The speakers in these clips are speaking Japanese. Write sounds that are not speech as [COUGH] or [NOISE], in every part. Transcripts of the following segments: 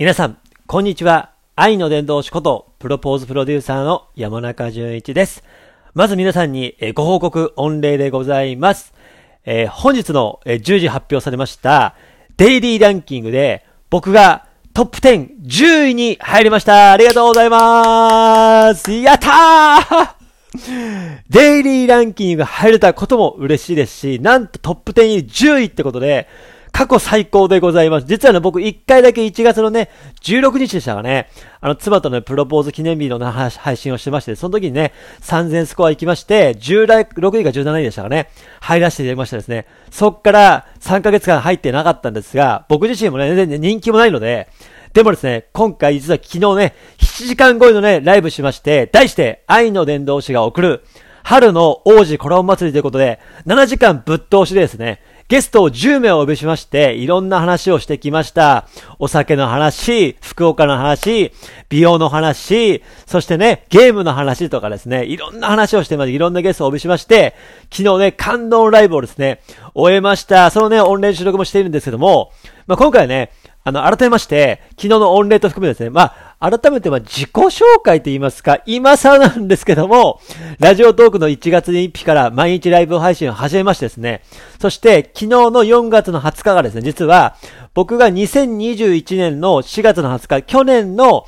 皆さん、こんにちは。愛の伝道師こと、プロポーズプロデューサーの山中淳一です。まず皆さんにご報告、御礼でございます。えー本日の10時発表されました、デイリーランキングで、僕がトップ10、10位に入りました。ありがとうございます。やったーデイリーランキング入れたことも嬉しいですし、なんとトップ10に10位ってことで、過去最高でございます。実はね、僕1回だけ1月のね、16日でしたかね、あの、妻とね、プロポーズ記念日の配信をしてまして、その時にね、3000スコア行きまして、16位か17位でしたかね、入らせていただきましたですね。そっから3ヶ月間入ってなかったんですが、僕自身もね、全然人気もないので、でもですね、今回実は昨日ね、7時間超えのね、ライブしまして、題して、愛の伝道師が送る、春の王子コラボ祭りということで、7時間ぶっ通しでですね、ゲストを10名をお呼びしまして、いろんな話をしてきました。お酒の話、福岡の話、美容の話、そしてね、ゲームの話とかですね、いろんな話をしてまいろんなゲストをお呼びしまして、昨日ね、感動ライブをですね、終えました。そのね、オンライン収録もしているんですけども、まあ、今回ね、あの、改めまして、昨日の御礼と含めですね、まあ、改めてま自己紹介と言いますか、今更なんですけども、ラジオトークの1月1日から毎日ライブ配信を始めましてですね、そして昨日の4月の20日がですね、実は、僕が2021年の4月の20日、去年の、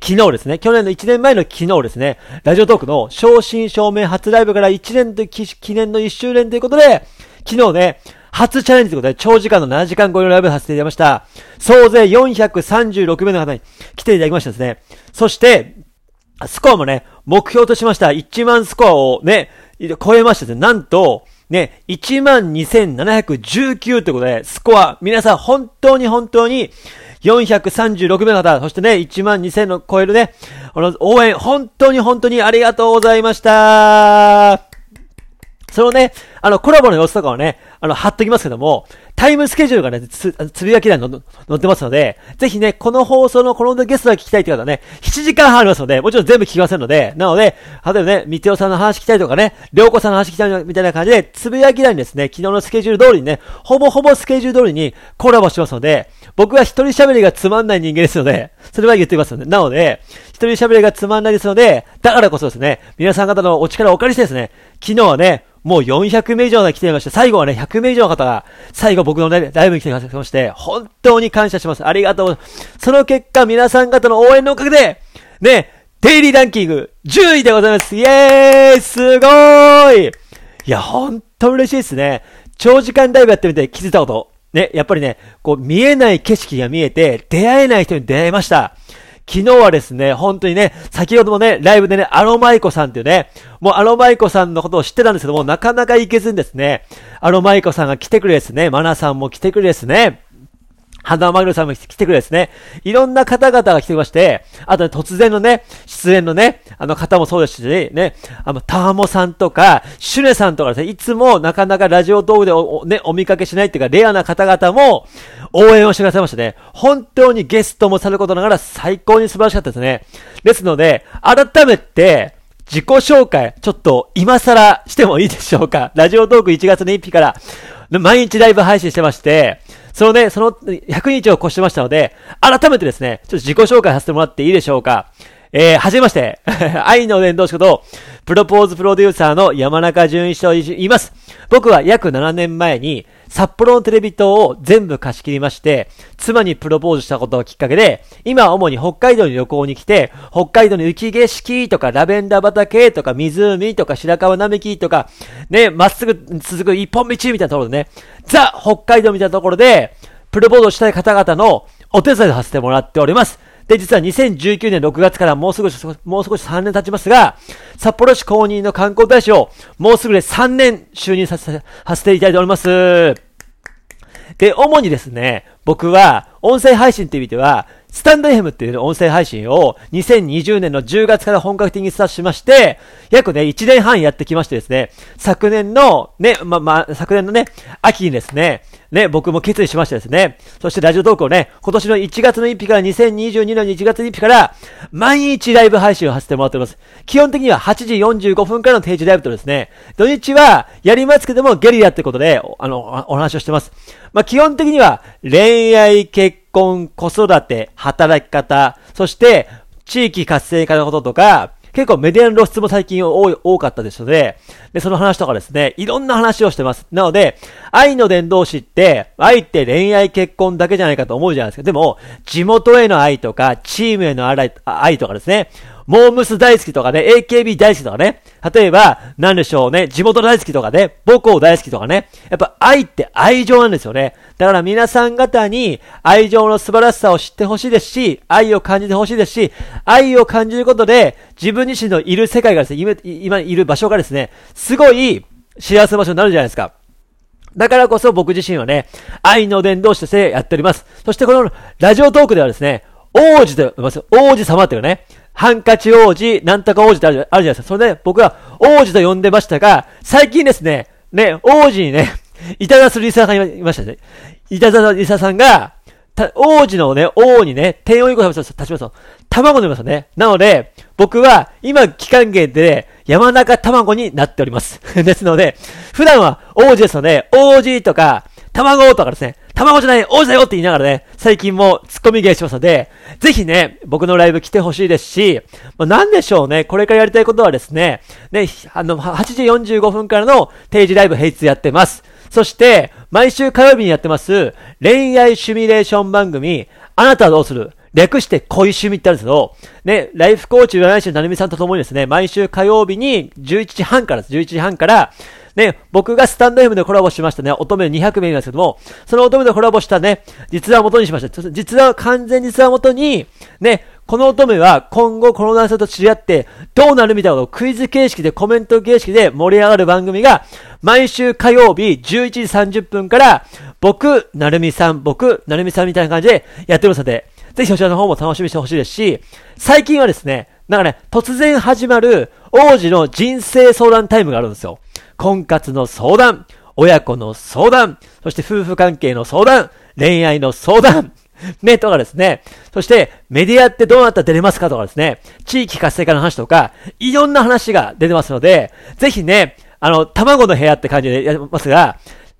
昨日ですね、去年の1年前の昨日ですね、ラジオトークの正真正銘初ライブから1年と記念の1周年ということで、昨日ね、初チャレンジということで、長時間の7時間超えのライブをさせていただきました。総勢436名の方に来ていただきましたですね。そして、スコアもね、目標としました1万スコアをね、超えましてですね、なんと、ね、12,719ということで、スコア、皆さん本当に本当に、436名の方、そしてね、1万2000の超えるね、あの、応援、本当に本当にありがとうございました。そのね、あの、コラボの様子とかをね、あの、貼っときますけども、タイムスケジュールがね、つ、つぶやき欄に載ってますので、ぜひね、この放送のこのゲストが聞きたいという方はね、7時間半ありますので、もちろん全部聞きませんので、なので、例えばね、みておさんの話聞きたいとかね、りょうこさんの話聞きたいみたいな感じで、つぶやき欄にですね、昨日のスケジュール通りにね、ほぼほぼスケジュール通りにコラボしますので、僕は一人喋りがつまんない人間ですので、それは言ってますので、なので、一人喋りがつまんないですので、だからこそですね、皆さん方のお力をお借りしてですね、昨日はね、もう400名以上が来ていまして、最後はね、100名以上の方が、最後僕のね、ライブに来てくださいまして、本当に感謝します。ありがとう。その結果、皆さん方の応援のおかげで、ね、デイリーランキング10位でございます。イエーイすごーいいや、本当嬉しいですね。長時間ライブやってみて気づいたこと。ね、やっぱりね、こう見えない景色が見えて、出会えない人に出会いました。昨日はですね、本当にね、先ほどもね、ライブでね、アロマイコさんっていうね、もうアロマイコさんのことを知ってたんですけども、なかなか行けずにですね、アロマイコさんが来てくれですね、マナさんも来てくれですね、花マグロさんも来てくれですね。いろんな方々が来てまして、あとね、突然のね、出演のね、あの方もそうですし、ね、あの、ターモさんとか、シュネさんとかですね、いつもなかなかラジオ動画でおおね、お見かけしないっていうか、レアな方々も応援をしてくださいましたね。本当にゲストもさることながら最高に素晴らしかったですね。ですので、改めて、自己紹介、ちょっと今更してもいいでしょうか。ラジオトーク1月の1日から、毎日ライブ配信してまして、そのね、その100日を越してましたので、改めてですね、ちょっと自己紹介させてもらっていいでしょうか。えー、はじめまして、[LAUGHS] 愛の伝道師こと、プロポーズプロデューサーの山中淳一と言います。僕は約7年前に、札幌のテレビ塔を全部貸し切りまして、妻にプロポーズしたことをきっかけで、今は主に北海道に旅行に来て、北海道の雪景色とかラベンダー畑とか湖とか白川並木とか、ね、まっすぐ続く一本道みたいなところでね、ザ・北海道みたいなところで、プロポーズしたい方々のお手伝いをさせてもらっております。で、実は2019年6月からもうすぐ、もう少し3年経ちますが、札幌市公認の観光大使をもうすぐで3年就任させ、させていただいております。で、主にですね、僕は音声配信っていう意味では、スタンド FM っていう音声配信を2020年の10月から本格的にスタートしまして、約ね、1年半やってきましてですね、昨年のね、ま、ま、昨年のね、秋にですね、ね、僕も決意しましてですね、そしてラジオトークをね、今年の1月の1日から2022年の1月の1日から、毎日ライブ配信をさせてもらっております。基本的には8時45分からの定時ライブとですね、土日はやりますけどもゲリラってことで、あの、お話をしてます。まあ、基本的には恋愛、結婚、子育て、働き方、そして地域活性化のこととか、結構メディアの露出も最近多、かったですので、で、その話とかですね、いろんな話をしてます。なので、愛の伝道師って、愛って恋愛結婚だけじゃないかと思うじゃないですか。でも、地元への愛とか、チームへの愛とかですね、モームス大好きとかね、AKB 大好きとかね、例えば、なんでしょうね、地元大好きとかね、母校大好きとかね、やっぱ愛って愛情なんですよね。だから皆さん方に愛情の素晴らしさを知ってほしいですし、愛を感じてほしいですし、愛を感じることで、自分自身のいる世界がですね、今いる場所がですね、すごい幸せ場所になるじゃないですか。だからこそ僕自身はね、愛の伝道師としてやっております。そしてこのラジオトークではですね、王子と呼びます。王子様っていうね、ハンカチ王子、なんとか王子ってあるじゃないですか。それで僕は王子と呼んでましたが、最近ですね、ね、王子にね、[LAUGHS] いただすリサさんがいましたね。いただすリサさんが、王子のね、王にね、天王いこ立ちますと。卵飲みますね。なので、僕は今期間限定で山中卵になっております。[LAUGHS] ですので、普段は王子ですので、王子とか、卵とかですね、卵じゃない王子だよって言いながらね、最近もツッコミ芸しますので、ぜひね、僕のライブ来てほしいですし、まあ、なんでしょうね、これからやりたいことはですね、ね、あの、8時45分からの定時ライブ平日やってます。そして、毎週火曜日にやってます、恋愛シミュレーション番組、あなたはどうする？略して恋趣味ってあるんですけど、ね、ライフコーチ占い師のなるみさんと共にですね、毎週火曜日に11時半から。11時半から、ね、僕がスタンド M でコラボしましたね、乙女200名なんですけども、その乙女でコラボしたね、実話元にしました。実話、完全実話元に、ね、この乙女は今後この男性と知り合ってどうなるみたいなことをクイズ形式でコメント形式で盛り上がる番組が毎週火曜日11時30分から僕、なるみさん、僕、なるみさんみたいな感じでやってますので、ぜひそちらの方も楽しみにしてほしいですし、最近はですね、なんかね、突然始まる王子の人生相談タイムがあるんですよ。婚活の相談、親子の相談、そして夫婦関係の相談、恋愛の相談、[LAUGHS] ね、とかですね。そして、メディアってどうなったら出れますかとかですね。地域活性化の話とか、いろんな話が出てますので、ぜひね、あの、卵の部屋って感じでやりますが、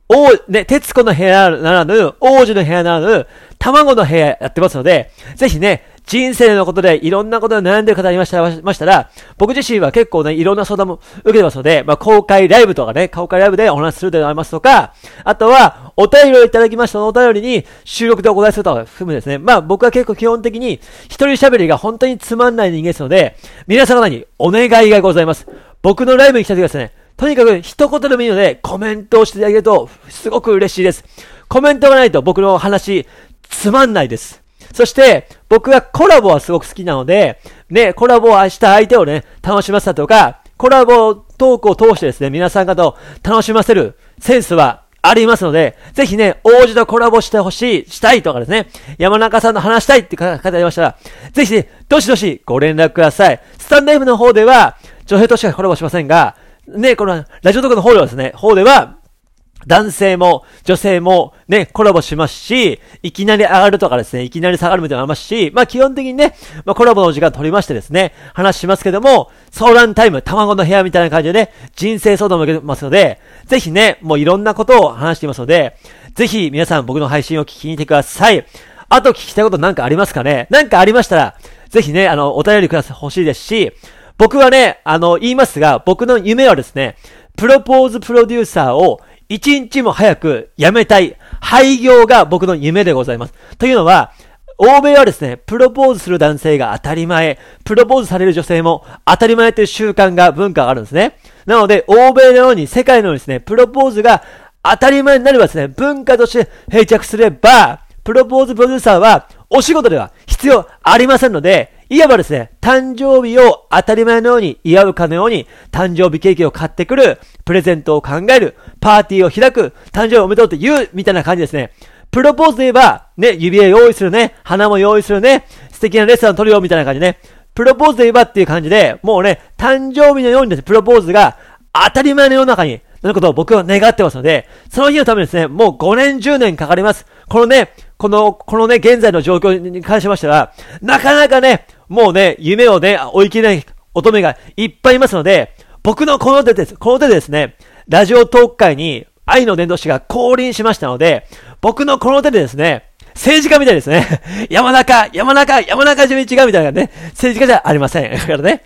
王、ね、徹子の部屋ならぬ、王子の部屋ならぬ、卵の部屋やってますので、ぜひね、人生のことでいろんなことで悩んでる方いましたら、僕自身は結構ね、いろんな相談も受けてますので、まあ、公開ライブとかね、公開ライブでお話しするでありますとか、あとは、お便りをいただきましたのお便りに収録でお答えするとか含むですね。まあ、僕は結構基本的に、一人喋りが本当につまんない人間ですので、皆様にお願いがございます。僕のライブに来た時はですね、とにかく一言でもいいので、コメントをしていただけると、すごく嬉しいです。コメントがないと僕の話、つまんないです。そして、僕はコラボはすごく好きなので、ね、コラボをした相手をね、楽しませたとか、コラボトークを通してですね、皆さん方を楽しませるセンスはありますので、ぜひね、王子とコラボしてほしい、したいとかですね、山中さんと話したいって方がいましたら、ぜひね、どしどしご連絡ください。スタンド F の方では、女性としかコラボしませんが、ね、この、ラジオトークの方ではですね、方では、男性も女性もね、コラボしますし、いきなり上がるとかですね、いきなり下がるみたいなのありますし、まあ基本的にね、まあコラボの時間取りましてですね、話しますけども、相談タイム、卵の部屋みたいな感じでね、人生相談も受けますので、ぜひね、もういろんなことを話していますので、ぜひ皆さん僕の配信を聞きに来てください。あと聞きたいことなんかありますかね？なんかありましたら、ぜひね、あの、お便りください、欲しいですし、僕はね、あの、言いますが、僕の夢はですね、プロポーズプロデューサーを一日も早く辞めたい。廃業が僕の夢でございます。というのは、欧米はですね、プロポーズする男性が当たり前、プロポーズされる女性も当たり前という習慣が、文化があるんですね。なので、欧米のように、世界のようにですね、プロポーズが当たり前になればですね、文化として定着すれば、プロポーズプロデューサーは、お仕事では必要ありませんので、いわばですね、誕生日を当たり前のように祝うかのように、誕生日ケーキを買ってくる、プレゼントを考える、パーティーを開く、誕生日おめでとうって言う、みたいな感じですね。プロポーズで言えば、ね、指輪用意するね、花も用意するね、素敵なレストラン取るよ、みたいな感じね。プロポーズで言えばっていう感じで、もうね、誕生日のようにですね、プロポーズが当たり前の世の中になることを僕は願ってますので、その日のためにですね、もう5年10年かかります。このね、この、このね、現在の状況に関しましては、なかなかね、もうね、夢をね、追い切れない乙女がいっぱいいますので、僕のこの手です、この手ですね、ラジオトーク界に愛の伝道師が降臨しましたので、僕のこの手でですね、政治家みたいですね。[LAUGHS] 山中、山中、山中純一がみたいなね、政治家じゃありません。[LAUGHS] だからね。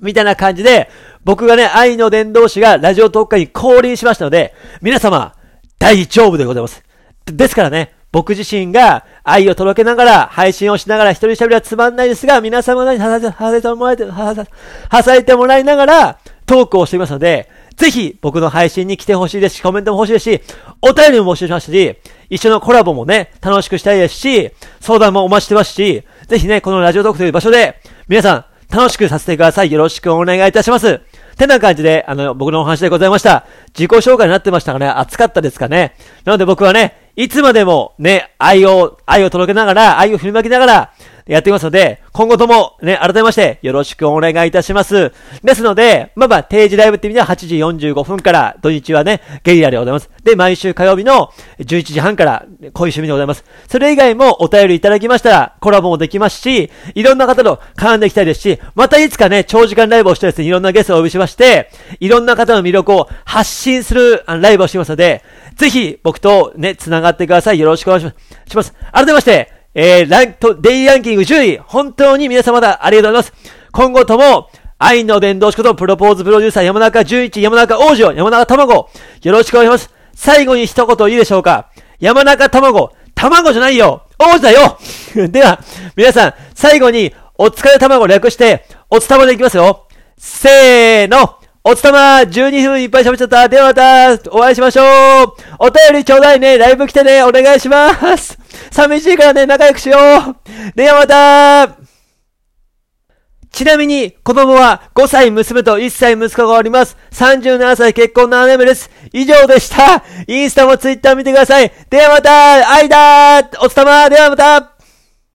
みたいな感じで、僕がね、愛の伝道師がラジオ特化に降臨しましたので、皆様、大丈夫でございます。ですからね、僕自身が愛を届けながら、配信をしながら一人喋りはつまんないですが、皆様にはさせてもらえて、はされてもらいながら、トークをしていますので、ぜひ僕の配信に来てほしいですし、コメントも欲しいですし、お便りも募集しますし、一緒のコラボもね、楽しくしたいですし、相談もお待ちしてますし、ぜひね、このラジオトークという場所で、皆さん、楽しくさせてください。よろしくお願いいたします。てな感じで、あの、僕のお話でございました。自己紹介になってましたがね暑かったですかねなので僕はね、いつまでもね、愛を、愛を届けながら、愛を振りまきながら、やっていますので、今後ともね、改めましてよろしくお願いいたします。ですので、まあまあ、定時ライブって意味では8時45分から、土日はね、ゲリラでございます。で、毎週火曜日の11時半から、こういう趣味でございます。それ以外もお便りいただきましたら、コラボもできますし、いろんな方と絡んでいきたいですし、またいつかね、長時間ライブをしてですね、いろんなゲストをお呼びしまして、いろんな方の魅力を発信するライブをしてますので、ぜひ僕とね、繋がってください。よろしくお願いします。改めまして、えー、ラント、デイランキング10位、本当に皆様だ、ありがとうございます。今後とも、愛の伝道師ことプロポーズプロデューサー山中11、山中王子、山中卵、よろしくお願いします。最後に一言いいでしょうか山中卵、卵じゃないよ王子だよ [LAUGHS] では、皆さん、最後に、お疲れ卵略して、おつたまでいきますよ。せーのおつたま、12分いっぱい喋っちゃった。ではまた、お会いしましょう。お便りちょうだいね。ライブ来てね。お願いします。寂しいからね、仲良くしよう。ではまた。ちなみに、子供は5歳娘と1歳息子がおります。37歳結婚7年目です。以上でした。インスタもツイッター見てください。ではまた、愛だおつたまではまた